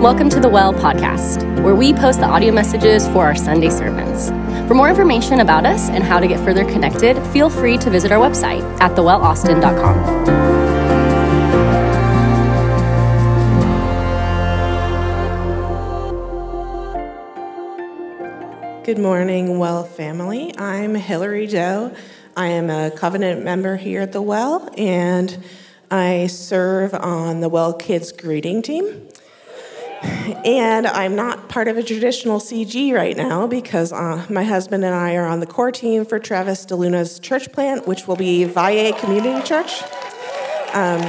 Welcome to the Well podcast, where we post the audio messages for our Sunday sermons. For more information about us and how to get further connected, feel free to visit our website at thewellaustin.com. Good morning, Well family. I'm Hillary Doe. I am a covenant member here at the Well, and I serve on the Well Kids greeting team. And I'm not part of a traditional CG right now because uh, my husband and I are on the core team for Travis DeLuna's church plant, which will be Valle Community Church. Um,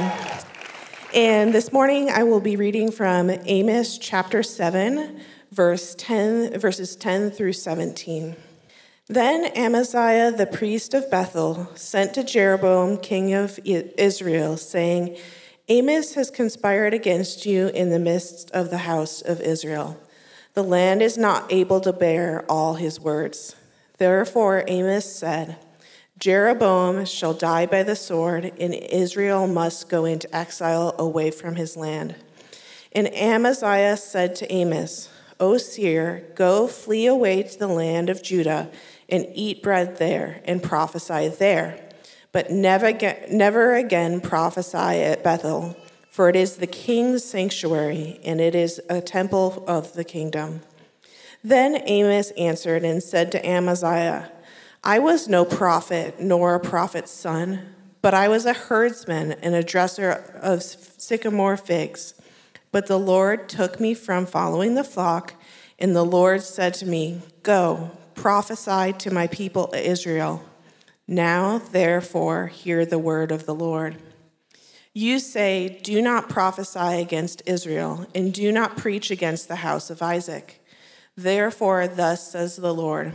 and this morning I will be reading from Amos chapter 7, verse 10, verses 10 through 17. Then Amaziah the priest of Bethel sent to Jeroboam, king of Israel, saying, Amos has conspired against you in the midst of the house of Israel. The land is not able to bear all his words. Therefore Amos said, Jeroboam shall die by the sword, and Israel must go into exile away from his land. And Amaziah said to Amos, O seer, go flee away to the land of Judah and eat bread there and prophesy there. But never again, never again prophesy at Bethel, for it is the king's sanctuary and it is a temple of the kingdom. Then Amos answered and said to Amaziah, I was no prophet nor a prophet's son, but I was a herdsman and a dresser of sycamore figs. But the Lord took me from following the flock, and the Lord said to me, Go, prophesy to my people Israel. Now, therefore, hear the word of the Lord. You say, Do not prophesy against Israel, and do not preach against the house of Isaac. Therefore, thus says the Lord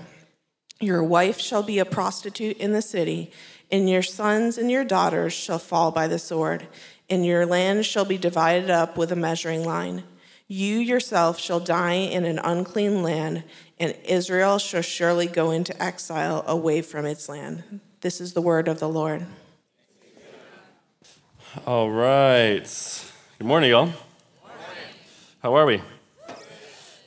Your wife shall be a prostitute in the city, and your sons and your daughters shall fall by the sword and your land shall be divided up with a measuring line. You yourself shall die in an unclean land, and Israel shall surely go into exile away from its land. This is the word of the Lord. All right. Good morning, y'all. How are we?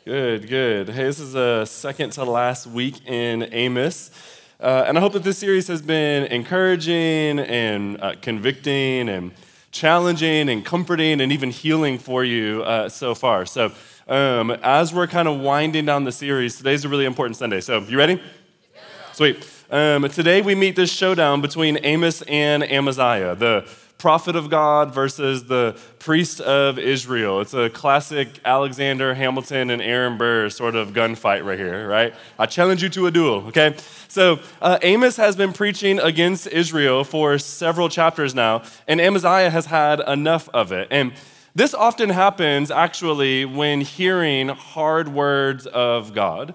Good, good. Hey, this is the second to last week in Amos. Uh, and I hope that this series has been encouraging and uh, convicting and challenging and comforting and even healing for you uh, so far. So, um, as we're kind of winding down the series, today's a really important Sunday. So, you ready? Sweet. Um, today we meet this showdown between Amos and Amaziah, the prophet of God versus the priest of Israel. It's a classic Alexander Hamilton and Aaron Burr sort of gunfight right here, right? I challenge you to a duel, okay? So uh, Amos has been preaching against Israel for several chapters now, and Amaziah has had enough of it. And this often happens actually when hearing hard words of God.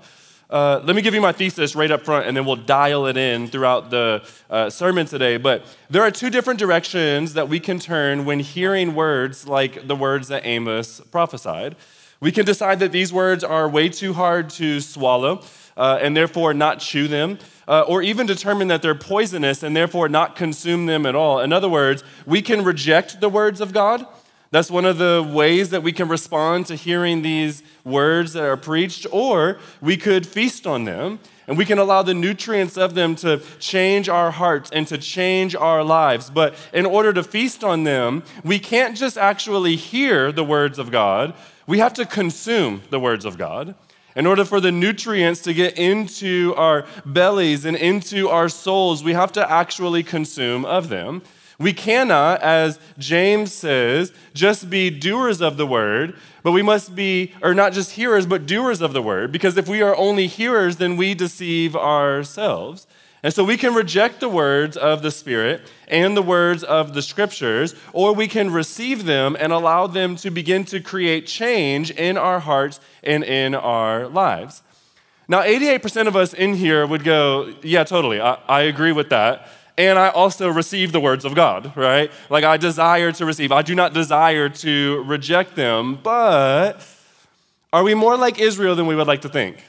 Uh, let me give you my thesis right up front, and then we'll dial it in throughout the uh, sermon today. But there are two different directions that we can turn when hearing words like the words that Amos prophesied. We can decide that these words are way too hard to swallow, uh, and therefore not chew them, uh, or even determine that they're poisonous and therefore not consume them at all. In other words, we can reject the words of God that's one of the ways that we can respond to hearing these words that are preached, or we could feast on them and we can allow the nutrients of them to change our hearts and to change our lives. But in order to feast on them, we can't just actually hear the words of God, we have to consume the words of God. In order for the nutrients to get into our bellies and into our souls, we have to actually consume of them. We cannot, as James says, just be doers of the word, but we must be, or not just hearers, but doers of the word, because if we are only hearers, then we deceive ourselves. And so we can reject the words of the Spirit and the words of the Scriptures, or we can receive them and allow them to begin to create change in our hearts and in our lives. Now, 88% of us in here would go, Yeah, totally, I, I agree with that and I also receive the words of God, right? Like I desire to receive. I do not desire to reject them, but are we more like Israel than we would like to think?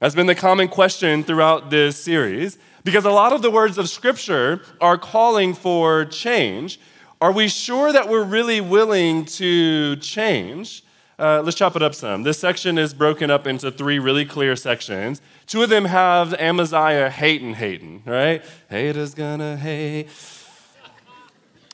That's been the common question throughout this series because a lot of the words of Scripture are calling for change. Are we sure that we're really willing to change? Uh, let's chop it up some. This section is broken up into three really clear sections. Two of them have Amaziah hating, hating, right? Haters gonna hate.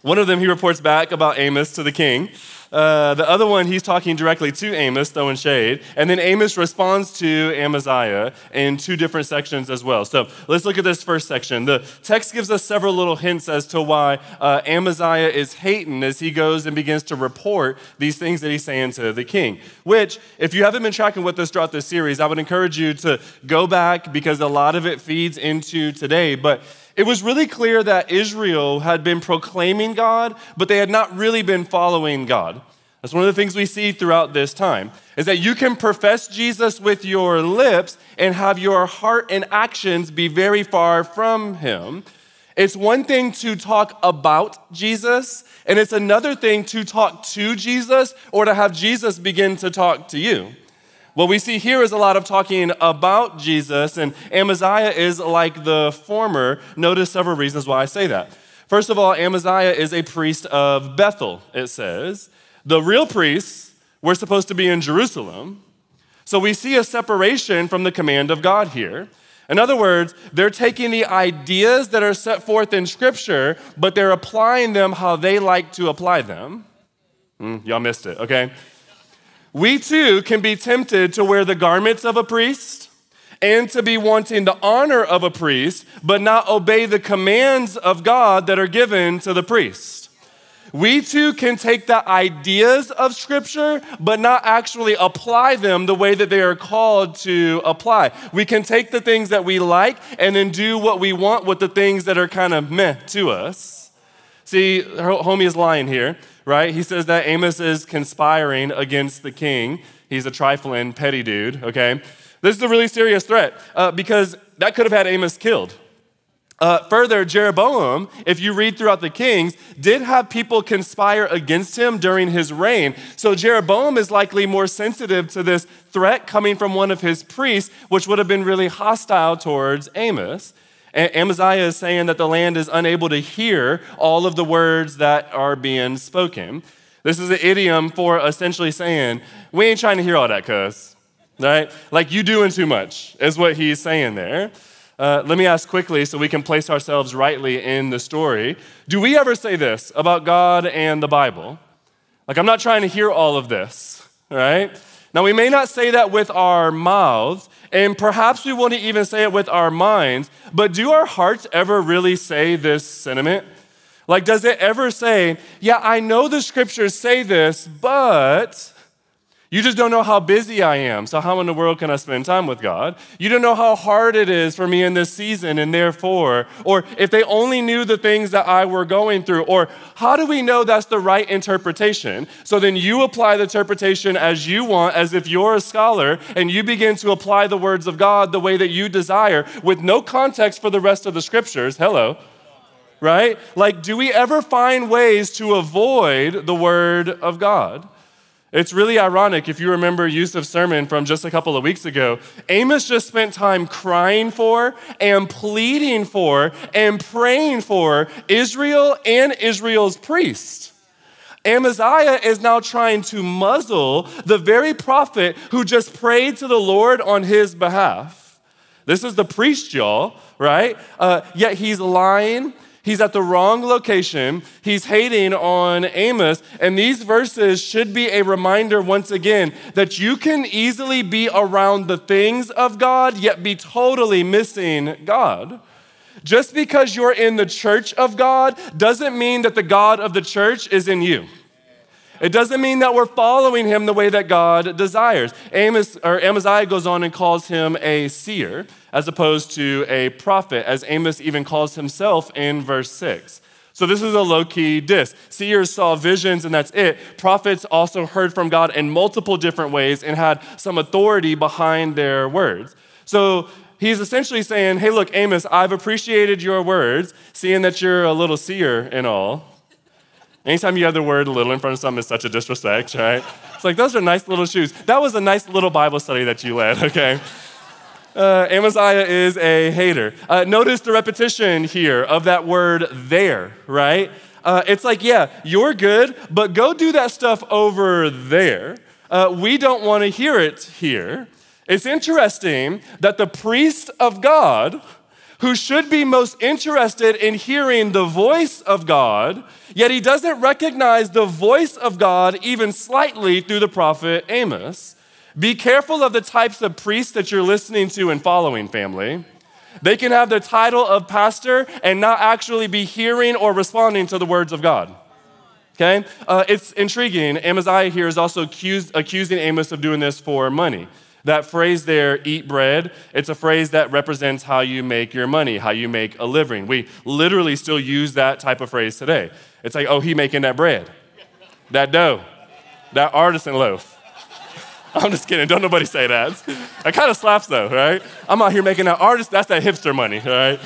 One of them, he reports back about Amos to the king. Uh, the other one, he's talking directly to Amos, throwing shade. And then Amos responds to Amaziah in two different sections as well. So let's look at this first section. The text gives us several little hints as to why uh, Amaziah is hating as he goes and begins to report these things that he's saying to the king. Which, if you haven't been tracking with us throughout this series, I would encourage you to go back because a lot of it feeds into today. But it was really clear that Israel had been proclaiming God, but they had not really been following God. That's one of the things we see throughout this time is that you can profess Jesus with your lips and have your heart and actions be very far from him. It's one thing to talk about Jesus, and it's another thing to talk to Jesus or to have Jesus begin to talk to you. What we see here is a lot of talking about Jesus, and Amaziah is like the former. Notice several reasons why I say that. First of all, Amaziah is a priest of Bethel, it says. The real priests were supposed to be in Jerusalem. So we see a separation from the command of God here. In other words, they're taking the ideas that are set forth in Scripture, but they're applying them how they like to apply them. Mm, y'all missed it, okay? We too can be tempted to wear the garments of a priest and to be wanting the honor of a priest, but not obey the commands of God that are given to the priest. We too can take the ideas of Scripture, but not actually apply them the way that they are called to apply. We can take the things that we like and then do what we want with the things that are kind of meh to us. See, homie is lying here right? He says that Amos is conspiring against the king. He's a trifling, petty dude, okay? This is a really serious threat uh, because that could have had Amos killed. Uh, further, Jeroboam, if you read throughout the Kings, did have people conspire against him during his reign. So Jeroboam is likely more sensitive to this threat coming from one of his priests, which would have been really hostile towards Amos. Amaziah is saying that the land is unable to hear all of the words that are being spoken. This is an idiom for essentially saying, we ain't trying to hear all that, cuz. Right? Like you doing too much, is what he's saying there. Uh, let me ask quickly so we can place ourselves rightly in the story. Do we ever say this about God and the Bible? Like, I'm not trying to hear all of this, right? Now, we may not say that with our mouths, and perhaps we wouldn't even say it with our minds, but do our hearts ever really say this sentiment? Like, does it ever say, Yeah, I know the scriptures say this, but you just don't know how busy I am. So, how in the world can I spend time with God? You don't know how hard it is for me in this season, and therefore, or if they only knew the things that I were going through, or how do we know that's the right interpretation? So then you apply the interpretation as you want, as if you're a scholar, and you begin to apply the words of God the way that you desire with no context for the rest of the scriptures. Hello right? Like, do we ever find ways to avoid the word of God? It's really ironic if you remember Yusuf's sermon from just a couple of weeks ago. Amos just spent time crying for and pleading for and praying for Israel and Israel's priests. Amaziah is now trying to muzzle the very prophet who just prayed to the Lord on his behalf. This is the priest, y'all, right? Uh, yet he's lying He's at the wrong location. He's hating on Amos. And these verses should be a reminder once again that you can easily be around the things of God, yet be totally missing God. Just because you're in the church of God doesn't mean that the God of the church is in you. It doesn't mean that we're following him the way that God desires. Amos or Amaziah goes on and calls him a seer as opposed to a prophet, as Amos even calls himself in verse 6. So this is a low-key diss. Seers saw visions and that's it. Prophets also heard from God in multiple different ways and had some authority behind their words. So he's essentially saying, hey, look, Amos, I've appreciated your words, seeing that you're a little seer and all. Anytime you have the word little in front of something is such a disrespect, right? It's like, those are nice little shoes. That was a nice little Bible study that you led, okay? Uh, Amaziah is a hater. Uh, notice the repetition here of that word there, right? Uh, it's like, yeah, you're good, but go do that stuff over there. uh, we don't want to hear it here. It's interesting that the priest of God, who should be most interested in hearing the voice of God, yet he doesn't recognize the voice of God even slightly through the prophet Amos. Be careful of the types of priests that you're listening to and following, family. They can have the title of pastor and not actually be hearing or responding to the words of God. Okay? Uh, it's intriguing. Amaziah here is also accused, accusing Amos of doing this for money. That phrase there, eat bread, it's a phrase that represents how you make your money, how you make a living. We literally still use that type of phrase today. It's like, oh, he making that bread, that dough, that artisan loaf. I'm just kidding. Don't nobody say that. That kind of slaps though, right? I'm out here making that artist, that's that hipster money, right?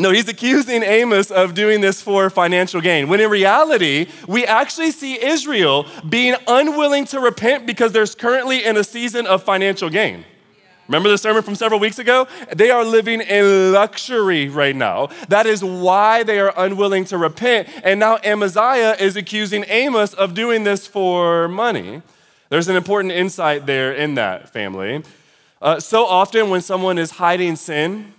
No, he's accusing Amos of doing this for financial gain. When in reality, we actually see Israel being unwilling to repent because there's currently in a season of financial gain. Remember the sermon from several weeks ago? They are living in luxury right now. That is why they are unwilling to repent. And now Amaziah is accusing Amos of doing this for money. There's an important insight there in that family. Uh, so often, when someone is hiding sin,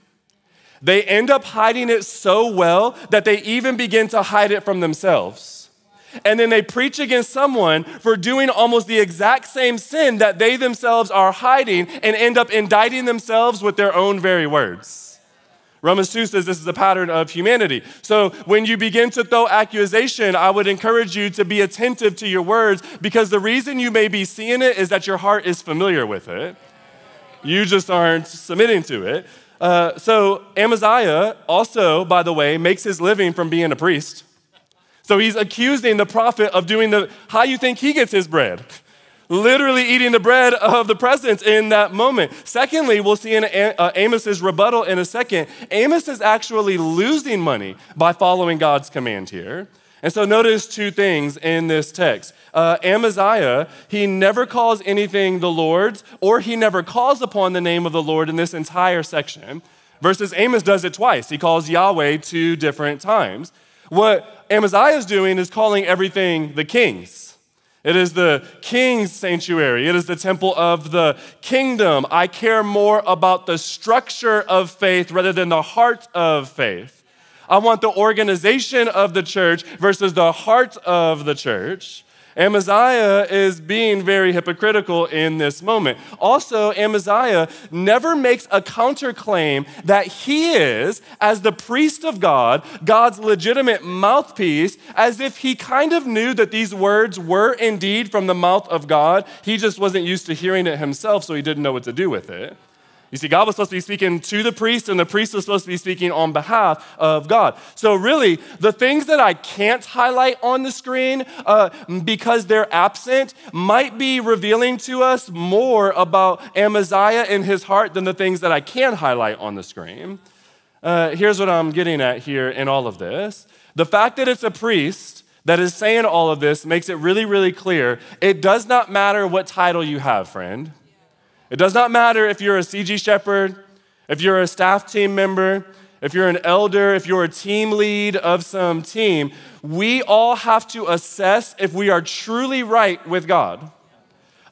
they end up hiding it so well that they even begin to hide it from themselves. And then they preach against someone for doing almost the exact same sin that they themselves are hiding and end up indicting themselves with their own very words. Romans 2 says this is a pattern of humanity. So when you begin to throw accusation, I would encourage you to be attentive to your words because the reason you may be seeing it is that your heart is familiar with it. You just aren't submitting to it. Uh, so Amaziah also, by the way, makes his living from being a priest. So he's accusing the prophet of doing the, how you think he gets his bread? Literally eating the bread of the presence in that moment. Secondly, we'll see in uh, Amos's rebuttal in a second, Amos is actually losing money by following God's command here. And so notice two things in this text. Uh, Amaziah, he never calls anything the Lord's, or he never calls upon the name of the Lord in this entire section. Versus Amos does it twice. He calls Yahweh two different times. What Amaziah is doing is calling everything the king's. It is the king's sanctuary. It is the temple of the kingdom. I care more about the structure of faith rather than the heart of faith. I want the organization of the church versus the heart of the church. Amaziah is being very hypocritical in this moment. Also, Amaziah never makes a counterclaim that he is, as the priest of God, God's legitimate mouthpiece, as if he kind of knew that these words were indeed from the mouth of God. He just wasn't used to hearing it himself, so he didn't know what to do with it. You see, God was supposed to be speaking to the priest, and the priest was supposed to be speaking on behalf of God. So, really, the things that I can't highlight on the screen uh, because they're absent might be revealing to us more about Amaziah and his heart than the things that I can highlight on the screen. Uh, here's what I'm getting at here in all of this the fact that it's a priest that is saying all of this makes it really, really clear. It does not matter what title you have, friend. It does not matter if you're a CG shepherd, if you're a staff team member, if you're an elder, if you're a team lead of some team, we all have to assess if we are truly right with God.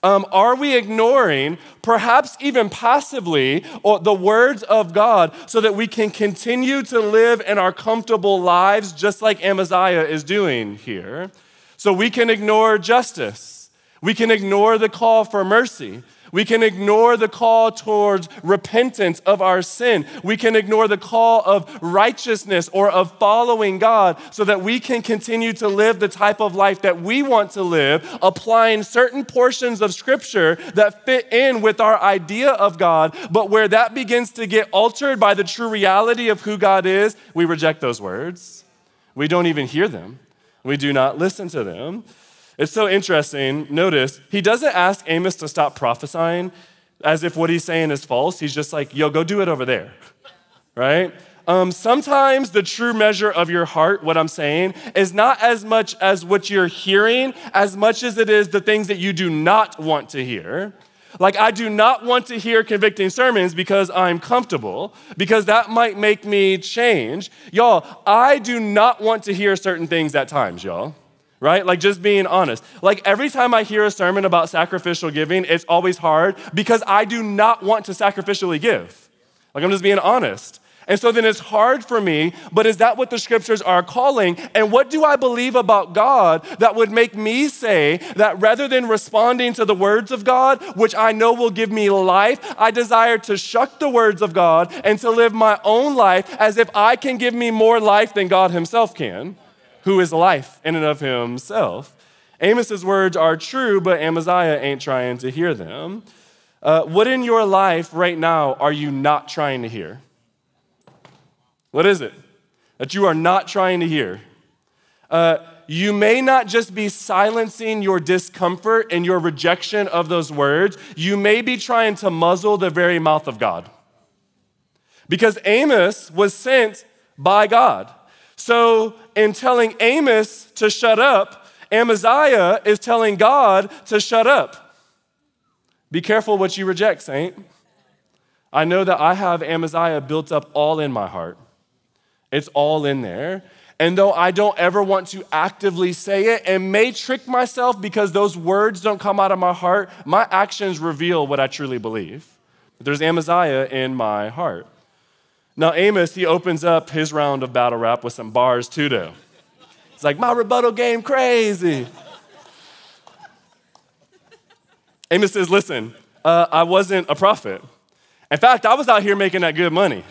Um, are we ignoring, perhaps even passively, the words of God so that we can continue to live in our comfortable lives just like Amaziah is doing here? So we can ignore justice, we can ignore the call for mercy. We can ignore the call towards repentance of our sin. We can ignore the call of righteousness or of following God so that we can continue to live the type of life that we want to live, applying certain portions of Scripture that fit in with our idea of God. But where that begins to get altered by the true reality of who God is, we reject those words. We don't even hear them, we do not listen to them. It's so interesting. Notice, he doesn't ask Amos to stop prophesying as if what he's saying is false. He's just like, yo, go do it over there, right? Um, sometimes the true measure of your heart, what I'm saying, is not as much as what you're hearing, as much as it is the things that you do not want to hear. Like, I do not want to hear convicting sermons because I'm comfortable, because that might make me change. Y'all, I do not want to hear certain things at times, y'all. Right? Like just being honest. Like every time I hear a sermon about sacrificial giving, it's always hard because I do not want to sacrificially give. Like I'm just being honest. And so then it's hard for me, but is that what the scriptures are calling? And what do I believe about God that would make me say that rather than responding to the words of God, which I know will give me life, I desire to shuck the words of God and to live my own life as if I can give me more life than God Himself can, who is life in and of Himself? Amos's words are true, but Amaziah ain't trying to hear them. Uh, what in your life right now are you not trying to hear? What is it that you are not trying to hear? Uh, you may not just be silencing your discomfort and your rejection of those words, you may be trying to muzzle the very mouth of God. Because Amos was sent by God. So, in telling Amos to shut up, Amaziah is telling God to shut up. Be careful what you reject, saint. I know that I have Amaziah built up all in my heart. It's all in there. And though I don't ever want to actively say it and may trick myself because those words don't come out of my heart, my actions reveal what I truly believe. There's Amaziah in my heart. Now, Amos, he opens up his round of battle rap with some bars too, though. It's like, my rebuttal game crazy. Amos says, listen, uh, I wasn't a prophet. In fact, I was out here making that good money,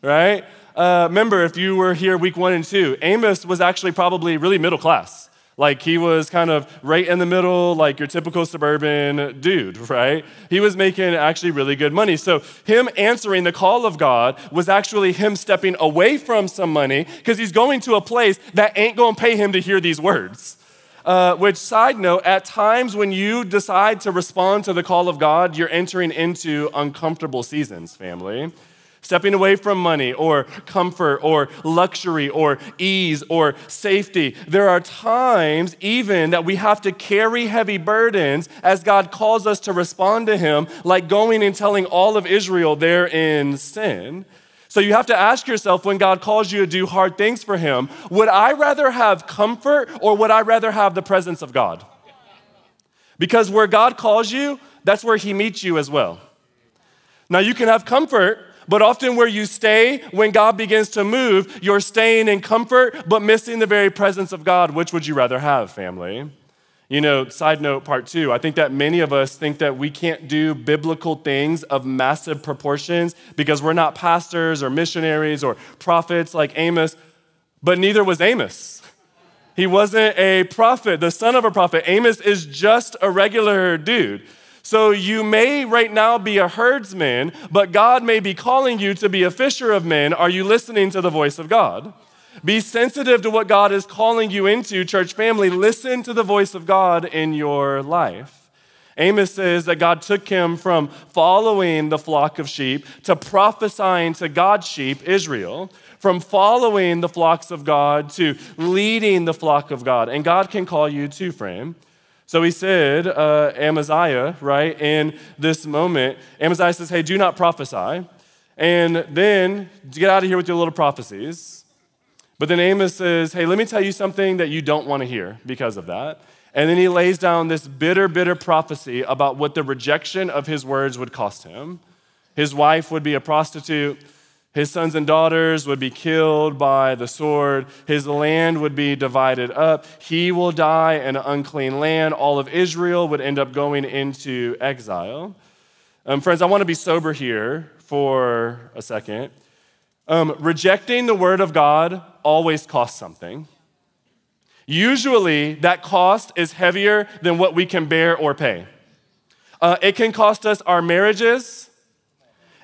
right? uh, remember, if you were here week one and two, Amos was actually probably really middle class. Like he was kind of right in the middle, like your typical suburban dude, right? He was making actually really good money. So him answering the call of God was actually him stepping away from some money because he's going to a place that ain't going to pay him to hear these words. Uh, which, side note, at times when you decide to respond to the call of God, you're entering into uncomfortable seasons, family stepping away from money or comfort or luxury or ease or safety. There are times even that we have to carry heavy burdens as God calls us to respond to Him, like going and telling all of Israel they're in sin. So you have to ask yourself when God calls you to do hard things for Him, would I rather have comfort or would I rather have the presence of God? Because where God calls you, that's where He meets you as well. Now you can have comfort but often, where you stay when God begins to move, you're staying in comfort, but missing the very presence of God. Which would you rather have, family? You know, side note part two, I think that many of us think that we can't do biblical things of massive proportions because we're not pastors or missionaries or prophets like Amos, but neither was Amos. He wasn't a prophet, the son of a prophet. Amos is just a regular dude. So you may right now be a herdsman, but God may be calling you to be a fisher of men. Are you listening to the voice of God? Be sensitive to what God is calling you into, church family. Listen to the voice of God in your life. Amos says that God took him from following the flock of sheep to prophesying to God's sheep, Israel, from following the flocks of God to leading the flock of God. And God can call you too, frame. So he said, uh, Amaziah, right, in this moment, Amaziah says, Hey, do not prophesy. And then get out of here with your little prophecies. But then Amos says, Hey, let me tell you something that you don't want to hear because of that. And then he lays down this bitter, bitter prophecy about what the rejection of his words would cost him. His wife would be a prostitute. His sons and daughters would be killed by the sword. His land would be divided up. He will die in an unclean land. All of Israel would end up going into exile. Um, friends, I want to be sober here for a second. Um, rejecting the word of God always costs something. Usually, that cost is heavier than what we can bear or pay. Uh, it can cost us our marriages.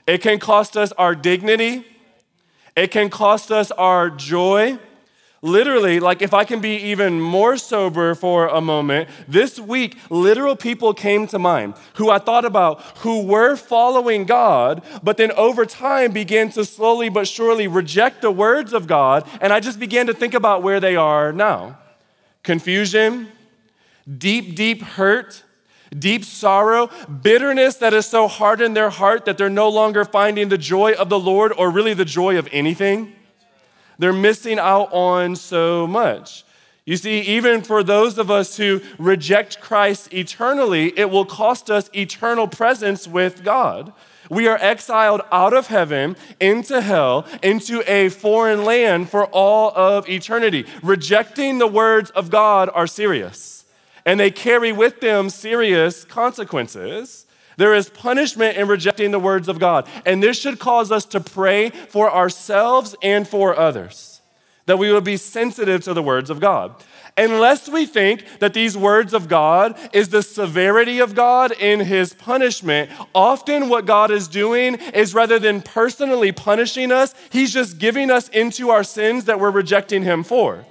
It can cost us our dignity. It can cost us our joy. Literally, like if I can be even more sober for a moment, this week, literal people came to mind who I thought about who were following God, but then over time began to slowly but surely reject the words of God. And I just began to think about where they are now confusion, deep, deep hurt, deep sorrow, bitterness that is so hard in their heart that they're no longer finding the joy of the Lord or really the joy of anything. They're missing out on so much. You see, even for those of us who reject Christ eternally, it will cost us eternal presence with God. We are exiled out of heaven into hell, into a foreign land for all of eternity. Rejecting the words of God are serious, and they carry with them serious consequences. There is punishment in rejecting the words of God, and this should cause us to pray for ourselves and for others that we would be sensitive to the words of God. Unless we think that these words of God is the severity of God in his punishment, often what God is doing is rather than personally punishing us, he's just giving us into our sins that we're rejecting him for.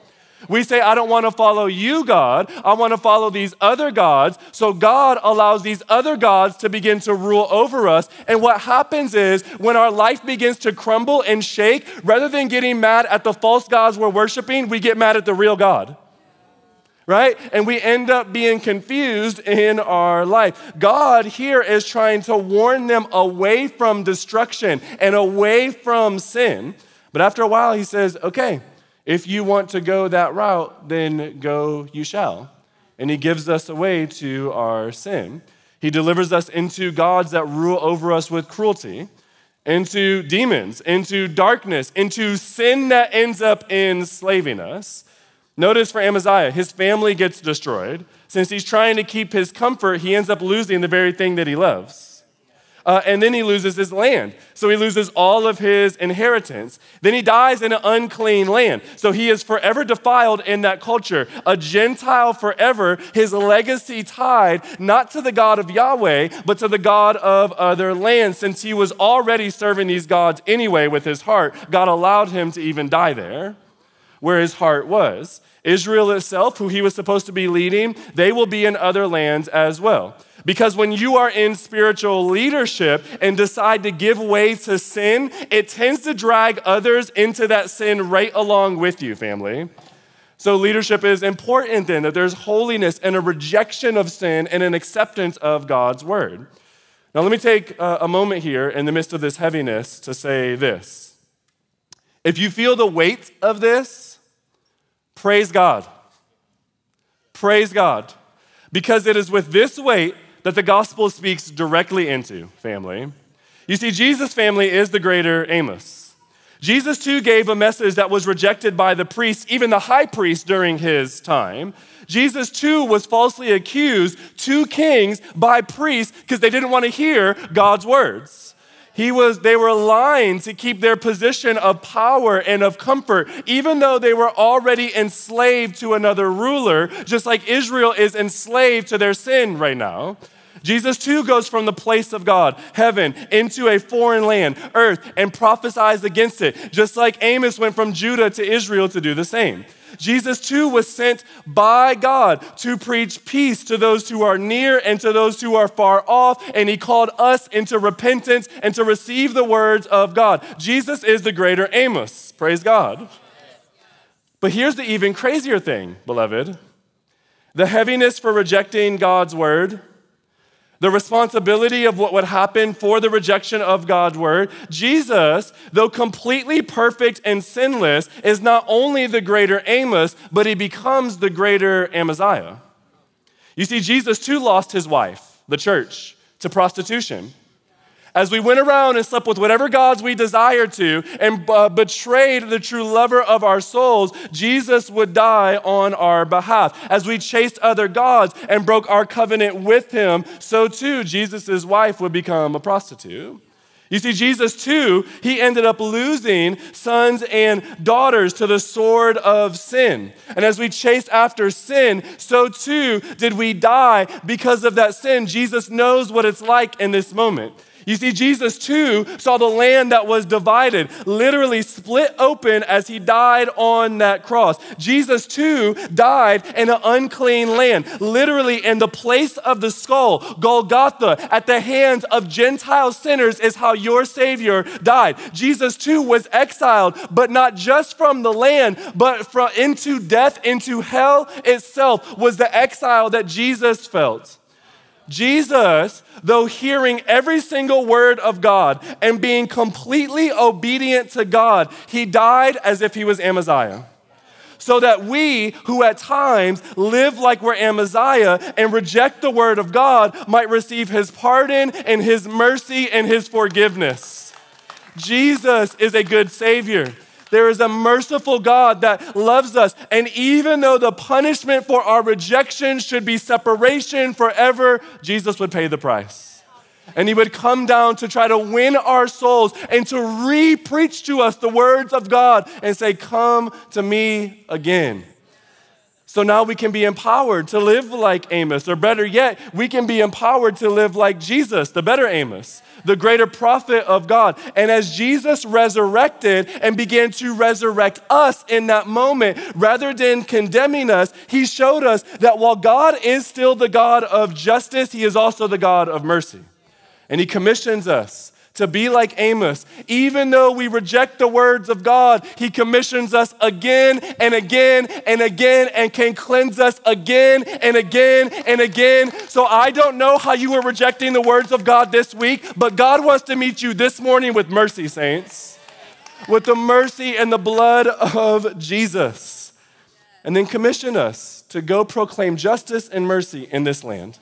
We say, I don't want to follow you, God. I want to follow these other gods. So God allows these other gods to begin to rule over us. And what happens is when our life begins to crumble and shake, rather than getting mad at the false gods we're worshiping, we get mad at the real God. Right? And we end up being confused in our life. God here is trying to warn them away from destruction and away from sin. But after a while, he says, okay, if you want to go that route, then go you shall. And he gives us away to our sin. He delivers us into gods that rule over us with cruelty, into demons, into darkness, into sin that ends up enslaving us. Notice for Amaziah, his family gets destroyed. Since he's trying to keep his comfort, he ends up losing the very thing that he loves. Uh, and then he loses his land. So he loses all of his inheritance. Then he dies in an unclean land. So he is forever defiled in that culture, a Gentile forever, his legacy tied not to the God of Yahweh, but to the God of other lands. Since he was already serving these gods anyway with his heart, God allowed him to even die there where his heart was. Israel itself, who he was supposed to be leading, they will be in other lands as well. Because when you are in spiritual leadership and decide to give way to sin, it tends to drag others into that sin right along with you, family. So, leadership is important then that there's holiness and a rejection of sin and an acceptance of God's word. Now, let me take uh, a moment here in the midst of this heaviness to say this. If you feel the weight of this, praise God. Praise God. Because it is with this weight that the gospel speaks directly into, family. You see, Jesus' family is the greater Amos. Jesus too gave a message that was rejected by the priests, even the high priest during his time. Jesus too was falsely accused, to kings, by priests because they didn't want to hear God's words. He was, they were lying to keep their position of power and of comfort, even though they were already enslaved to another ruler, just like Israel is enslaved to their sin right now. Jesus too goes from the place of God, heaven, into a foreign land, earth, and prophesies against it, just like Amos went from Judah to Israel to do the same. Jesus too was sent by God to preach peace to those who are near and to those who are far off, and he called us into repentance and to receive the words of God. Jesus is the greater Amos. Praise God. But here's the even crazier thing, beloved the heaviness for rejecting God's word the responsibility of what would happen for the rejection of God's word, Jesus, though completely perfect and sinless, is not only the greater Amos, but he becomes the greater Amaziah. You see, Jesus too lost his wife, the church, to prostitution as we went around and slept with whatever gods we desired to and uh, betrayed the true lover of our souls, Jesus would die on our behalf. As we chased other gods and broke our covenant with him, so too Jesus' wife would become a prostitute. You see, Jesus too, he ended up losing sons and daughters to the sword of sin. And as we chased after sin, so too did we die because of that sin. Jesus knows what it's like in this moment. You see, Jesus too saw the land that was divided literally split open as he died on that cross. Jesus too died in an unclean land, literally in the place of the skull, Golgotha, at the hands of Gentile sinners, is how your Savior died. Jesus too was exiled, but not just from the land, but from into death, into hell itself, was the exile that Jesus felt. Jesus, though hearing every single word of God and being completely obedient to God, he died as if he was Amaziah. so that we, who at times live like we're Amaziah and reject the word of God, might receive his pardon and his mercy and his forgiveness. Jesus is a good Savior. There is a merciful God that loves us. And even though the punishment for our rejection should be separation forever, Jesus would pay the price. And he would come down to try to win our souls and to re preach to us the words of God and say, Come to me again. So now we can be empowered to live like Amos, or better yet, we can be empowered to live like Jesus, the better Amos, the greater prophet of God. And as Jesus resurrected and began to resurrect us in that moment, rather than condemning us, he showed us that while God is still the God of justice, he is also the God of mercy. And he commissions us to be like Amos. Even though we reject the words of God, He commissions us again and again and again and can cleanse us again and again and again. So I don't know how you were rejecting the words of God this week, but God wants to meet you this morning with mercy, saints, with the mercy and the blood of Jesus. And then commission us to go proclaim justice and mercy in this land.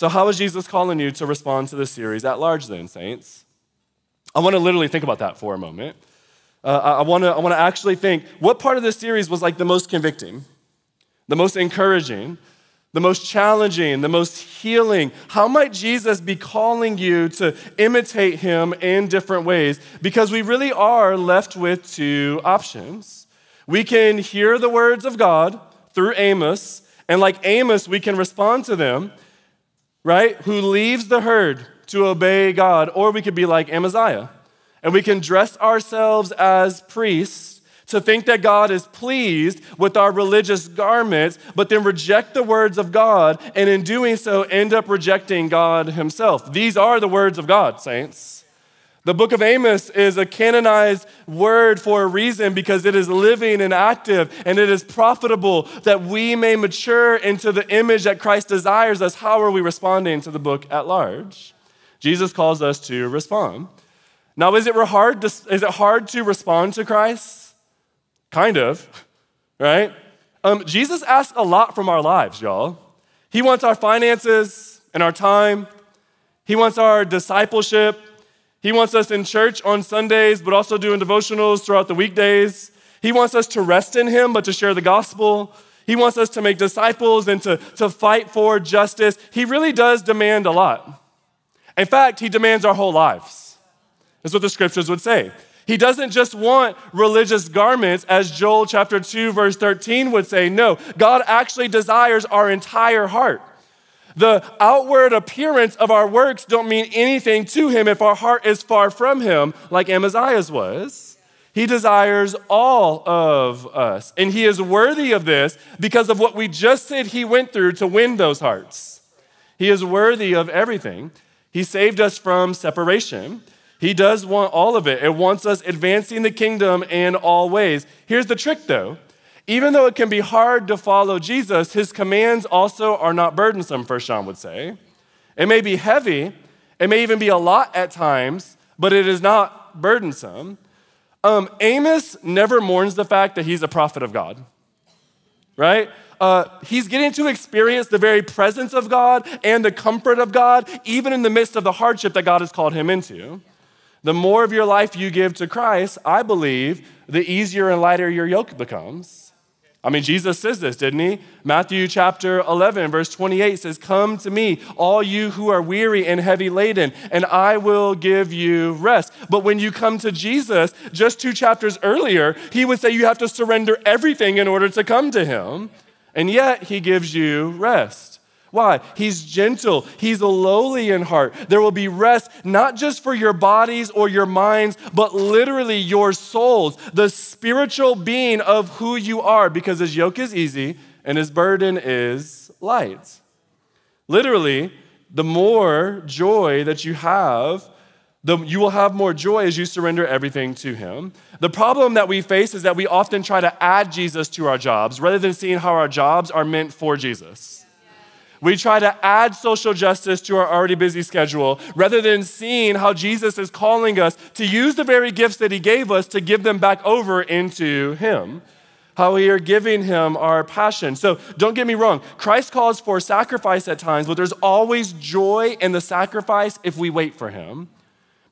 So, how is Jesus calling you to respond to this series at large, then, saints? I want to literally think about that for a moment. Uh, I want to I want to actually think what part of this series was like the most convicting, the most encouraging, the most challenging, the most healing. How might Jesus be calling you to imitate him in different ways? Because we really are left with two options. We can hear the words of God through Amos, and like Amos, we can respond to them right? Who leaves the herd to obey God. Or we could be like Amaziah, and we can dress ourselves as priests to think that God is pleased with our religious garments, but then reject the words of God, and in doing so, end up rejecting God Himself. These are the words of God, saints. The book of Amos is a canonized word for a reason because it is living and active and it is profitable that we may mature into the image that Christ desires us. How are we responding to the book at large? Jesus calls us to respond. Now, is it hard to, is it hard to respond to Christ? Kind of, right? Um, Jesus asks a lot from our lives, y'all. He wants our finances and our time, He wants our discipleship he wants us in church on Sundays, but also doing devotionals throughout the weekdays. He wants us to rest in Him, but to share the gospel. He wants us to make disciples and to, to fight for justice. He really does demand a lot. In fact, He demands our whole lives. That's what the scriptures would say. He doesn't just want religious garments, as Joel chapter 2, verse 13 would say. No, God actually desires our entire heart. The outward appearance of our works don't mean anything to him if our heart is far from him, like Amaziah's was. He desires all of us. And he is worthy of this because of what we just said he went through to win those hearts. He is worthy of everything. He saved us from separation. He does want all of it. It wants us advancing the kingdom in all ways. Here's the trick though even though it can be hard to follow Jesus, his commands also are not burdensome, First John would say. It may be heavy, it may even be a lot at times, but it is not burdensome. Um, Amos never mourns the fact that he's a prophet of God, right? Uh, he's getting to experience the very presence of God and the comfort of God, even in the midst of the hardship that God has called him into. The more of your life you give to Christ, I believe, the easier and lighter your yoke becomes. I mean, Jesus says this, didn't he? Matthew chapter 11, verse 28 says, Come to me, all you who are weary and heavy laden, and I will give you rest. But when you come to Jesus, just two chapters earlier, he would say you have to surrender everything in order to come to him. And yet, he gives you rest. Why? He's gentle. He's lowly in heart. There will be rest not just for your bodies or your minds, but literally your souls, the spiritual being of who you are, because his yoke is easy and his burden is light. Literally, the more joy that you have, the, you will have more joy as you surrender everything to Him. The problem that we face is that we often try to add Jesus to our jobs rather than seeing how our jobs are meant for Jesus. We try to add social justice to our already busy schedule rather than seeing how Jesus is calling us to use the very gifts that He gave us to give them back over into Him. how we are giving him our passion. So don't get me wrong, Christ calls for sacrifice at times, but there's always joy in the sacrifice if we wait for him.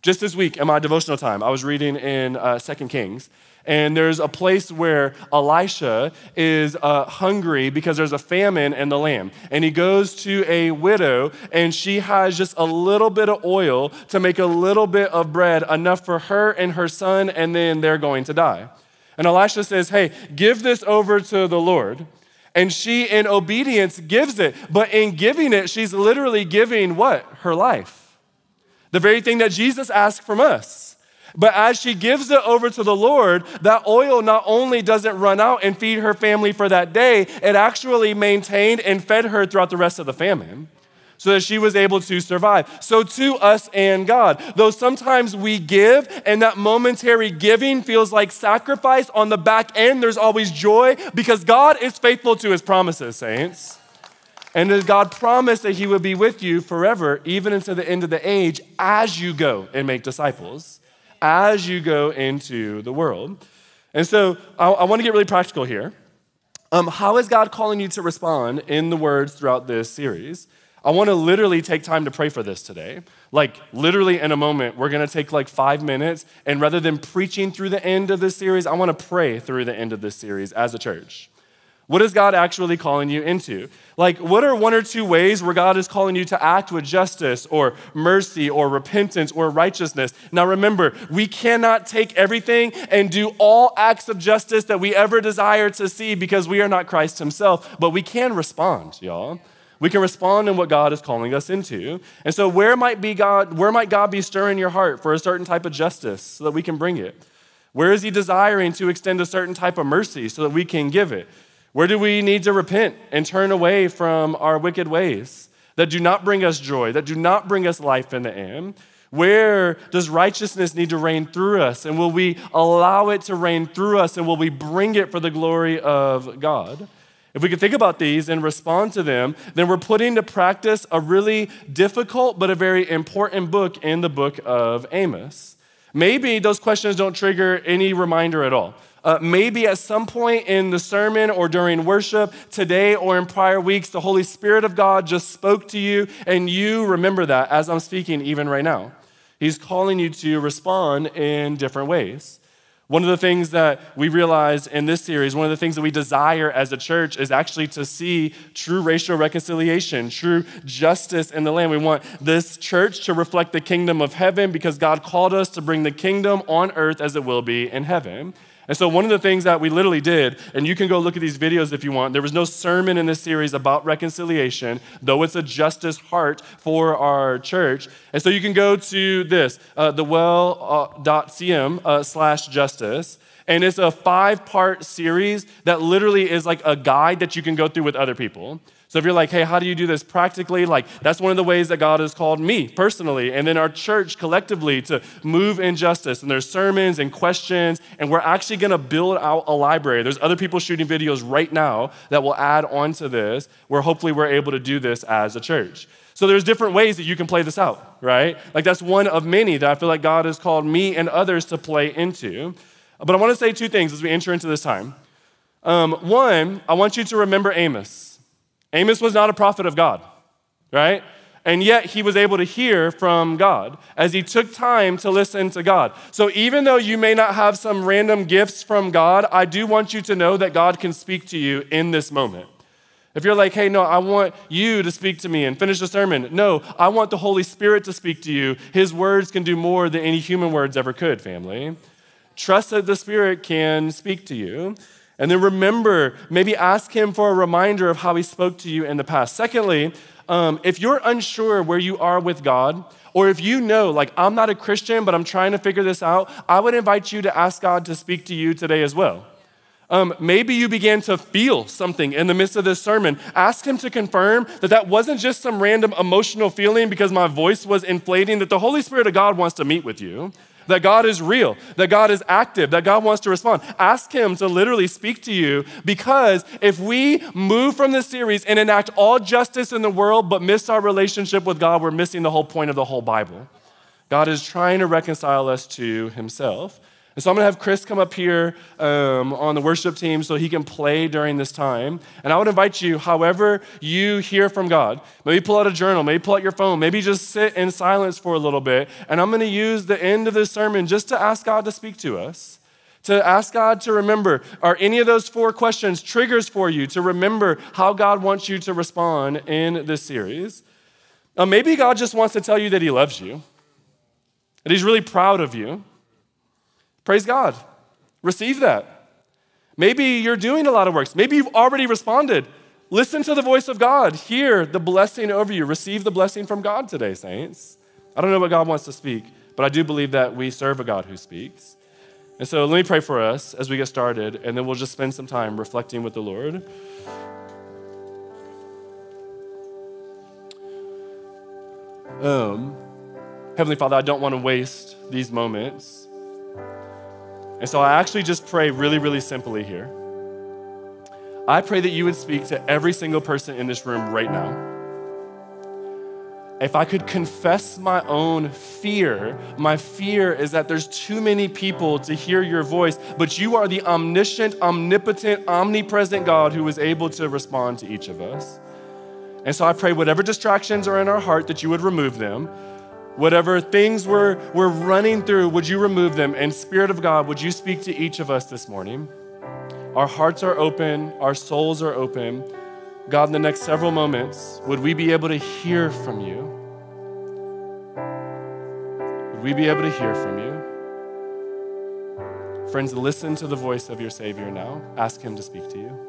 Just this week in my devotional time, I was reading in uh, 2 Kings, and there's a place where Elisha is uh, hungry because there's a famine in the land. And he goes to a widow, and she has just a little bit of oil to make a little bit of bread, enough for her and her son, and then they're going to die. And Elisha says, Hey, give this over to the Lord. And she, in obedience, gives it. But in giving it, she's literally giving what? Her life. The very thing that Jesus asked from us. But as she gives it over to the Lord, that oil not only doesn't run out and feed her family for that day, it actually maintained and fed her throughout the rest of the famine so that she was able to survive. So, to us and God, though sometimes we give and that momentary giving feels like sacrifice, on the back end, there's always joy because God is faithful to his promises, saints. And God promised that He would be with you forever, even until the end of the age, as you go and make disciples, as you go into the world. And so I, I want to get really practical here. Um, how is God calling you to respond in the words throughout this series? I want to literally take time to pray for this today. Like, literally, in a moment, we're going to take like five minutes, and rather than preaching through the end of this series, I want to pray through the end of this series as a church. What is God actually calling you into? Like, what are one or two ways where God is calling you to act with justice or mercy or repentance or righteousness? Now, remember, we cannot take everything and do all acts of justice that we ever desire to see because we are not Christ Himself, but we can respond, y'all. We can respond in what God is calling us into. And so where might be God, where might God be stirring your heart for a certain type of justice so that we can bring it? Where is he desiring to extend a certain type of mercy so that we can give it? Where do we need to repent and turn away from our wicked ways that do not bring us joy, that do not bring us life in the end? Where does righteousness need to reign through us? And will we allow it to reign through us and will we bring it for the glory of God? If we can think about these and respond to them, then we're putting to practice a really difficult but a very important book in the book of Amos. Maybe those questions don't trigger any reminder at all. Uh, maybe at some point in the sermon or during worship today or in prior weeks, the Holy Spirit of God just spoke to you, and you remember that as I'm speaking, even right now. He's calling you to respond in different ways. One of the things that we realize in this series, one of the things that we desire as a church is actually to see true racial reconciliation, true justice in the land. We want this church to reflect the kingdom of heaven because God called us to bring the kingdom on earth as it will be in heaven. And so, one of the things that we literally did, and you can go look at these videos if you want, there was no sermon in this series about reconciliation, though it's a justice heart for our church. And so, you can go to this, uh, thewell.cm uh, slash justice. And it's a five part series that literally is like a guide that you can go through with other people. So if you're like, hey, how do you do this practically? Like, that's one of the ways that God has called me personally, and then our church collectively to move in justice. And there's sermons and questions, and we're actually gonna build out a library. There's other people shooting videos right now that will add on to this, where hopefully we're able to do this as a church. So there's different ways that you can play this out, right? Like that's one of many that I feel like God has called me and others to play into. But I want to say two things as we enter into this time. Um, one, I want you to remember Amos. Amos was not a prophet of God, right? And yet he was able to hear from God as he took time to listen to God. So even though you may not have some random gifts from God, I do want you to know that God can speak to you in this moment. If you're like, hey, no, I want you to speak to me and finish the sermon. No, I want the Holy Spirit to speak to you. His words can do more than any human words ever could, family. Trust that the Spirit can speak to you. And then remember, maybe ask him for a reminder of how he spoke to you in the past. Secondly, um, if you're unsure where you are with God, or if you know, like, I'm not a Christian, but I'm trying to figure this out, I would invite you to ask God to speak to you today as well. Um, maybe you began to feel something in the midst of this sermon. Ask Him to confirm that that wasn't just some random emotional feeling because my voice was inflating, that the Holy Spirit of God wants to meet with you that God is real, that God is active, that God wants to respond. Ask Him to literally speak to you because if we move from this series and enact all justice in the world but miss our relationship with God, we're missing the whole point of the whole Bible. God is trying to reconcile us to Himself. And so I'm going to have Chris come up here um, on the worship team so he can play during this time. And I would invite you, however you hear from God, maybe pull out a journal, maybe pull out your phone, maybe just sit in silence for a little bit. And I'm going to use the end of this sermon just to ask God to speak to us to ask God to remember are any of those four questions triggers for you to remember how God wants you to respond in this series? Uh, maybe God just wants to tell you that He loves you, that He's really proud of you. Praise God. Receive that. Maybe you're doing a lot of works. Maybe you've already responded. Listen to the voice of God. Hear the blessing over you. Receive the blessing from God today, saints. I don't know what God wants to speak, but I do believe that we serve a God who speaks. And so let me pray for us as we get started, and then we'll just spend some time reflecting with the Lord. Um, Heavenly Father, I don't want to waste these moments. And so I actually just pray really, really simply here. I pray that you would speak to every single person in this room right now if I could confess my own fear, my fear is that there's too many people to hear your voice, but you are the omniscient, omnipotent, omnipresent God who is able to respond to each of us. And so I pray whatever distractions are in our heart that you would remove them. Whatever things we're, we're running through, would you remove them? And Spirit of God, would you speak to each of us this morning? Our hearts are open, our souls are open. God, in the next several moments, would we be able to hear from you? Would we be able to hear from you? Friends, listen to the voice of your Savior now. Ask Him to speak to you.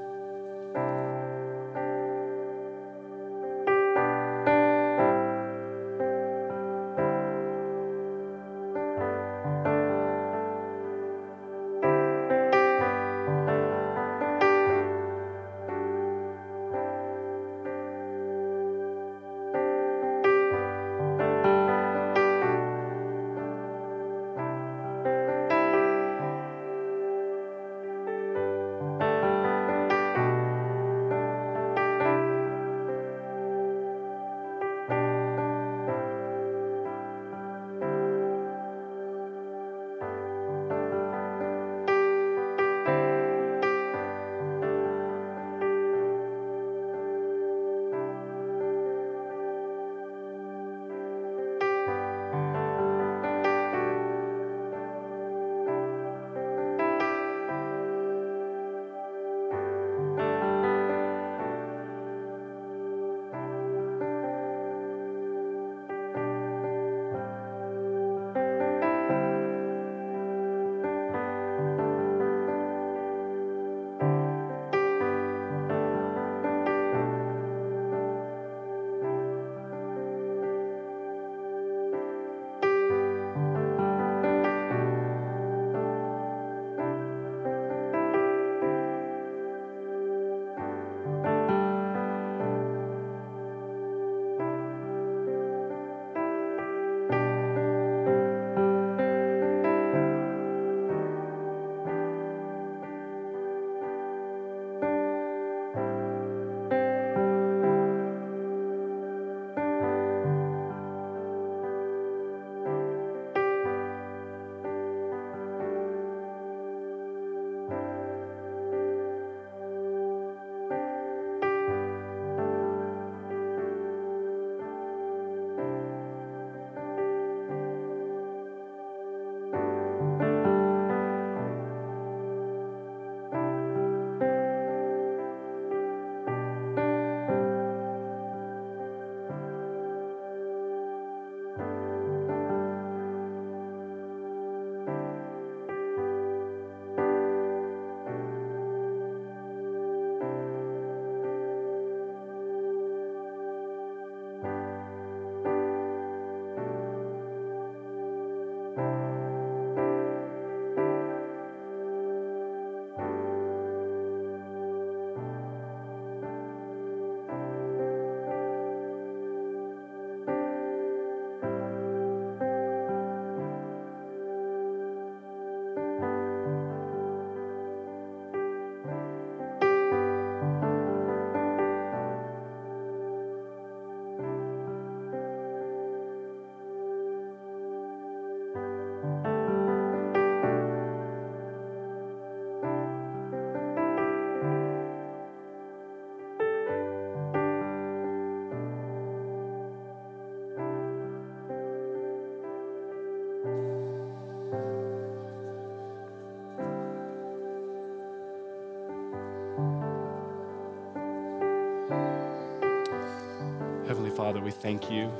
Father, we thank you.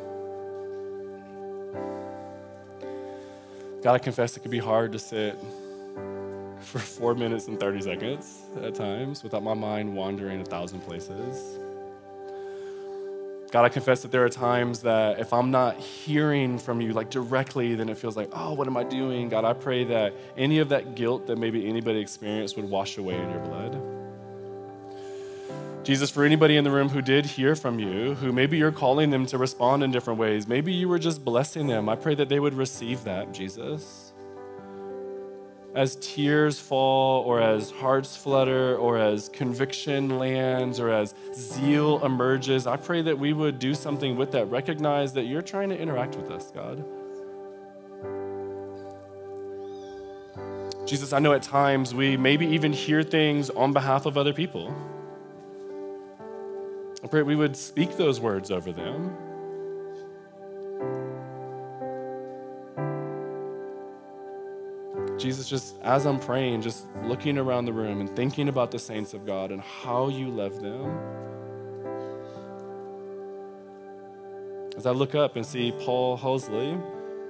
God, I confess it could be hard to sit for four minutes and 30 seconds at times without my mind wandering a thousand places. God, I confess that there are times that if I'm not hearing from you like directly, then it feels like, oh, what am I doing? God, I pray that any of that guilt that maybe anybody experienced would wash away in your blood. Jesus, for anybody in the room who did hear from you, who maybe you're calling them to respond in different ways, maybe you were just blessing them, I pray that they would receive that, Jesus. As tears fall, or as hearts flutter, or as conviction lands, or as zeal emerges, I pray that we would do something with that. Recognize that you're trying to interact with us, God. Jesus, I know at times we maybe even hear things on behalf of other people. I pray we would speak those words over them. Jesus, just as I'm praying, just looking around the room and thinking about the saints of God and how you love them. As I look up and see Paul Hosley,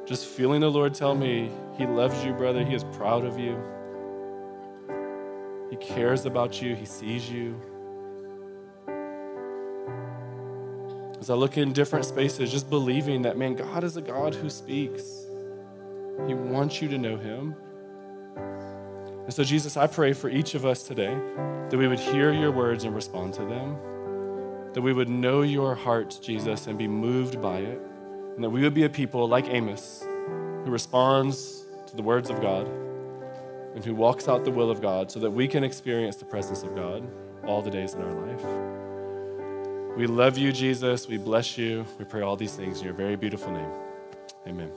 just feeling the Lord tell me, He loves you, brother. He is proud of you. He cares about you. He sees you. As I look in different spaces, just believing that, man, God is a God who speaks. He wants you to know Him. And so, Jesus, I pray for each of us today that we would hear your words and respond to them, that we would know your heart, Jesus, and be moved by it, and that we would be a people like Amos who responds to the words of God and who walks out the will of God so that we can experience the presence of God all the days in our life. We love you, Jesus. We bless you. We pray all these things in your very beautiful name. Amen.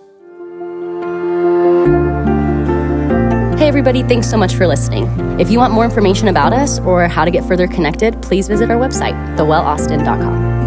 Hey, everybody, thanks so much for listening. If you want more information about us or how to get further connected, please visit our website, thewellaustin.com.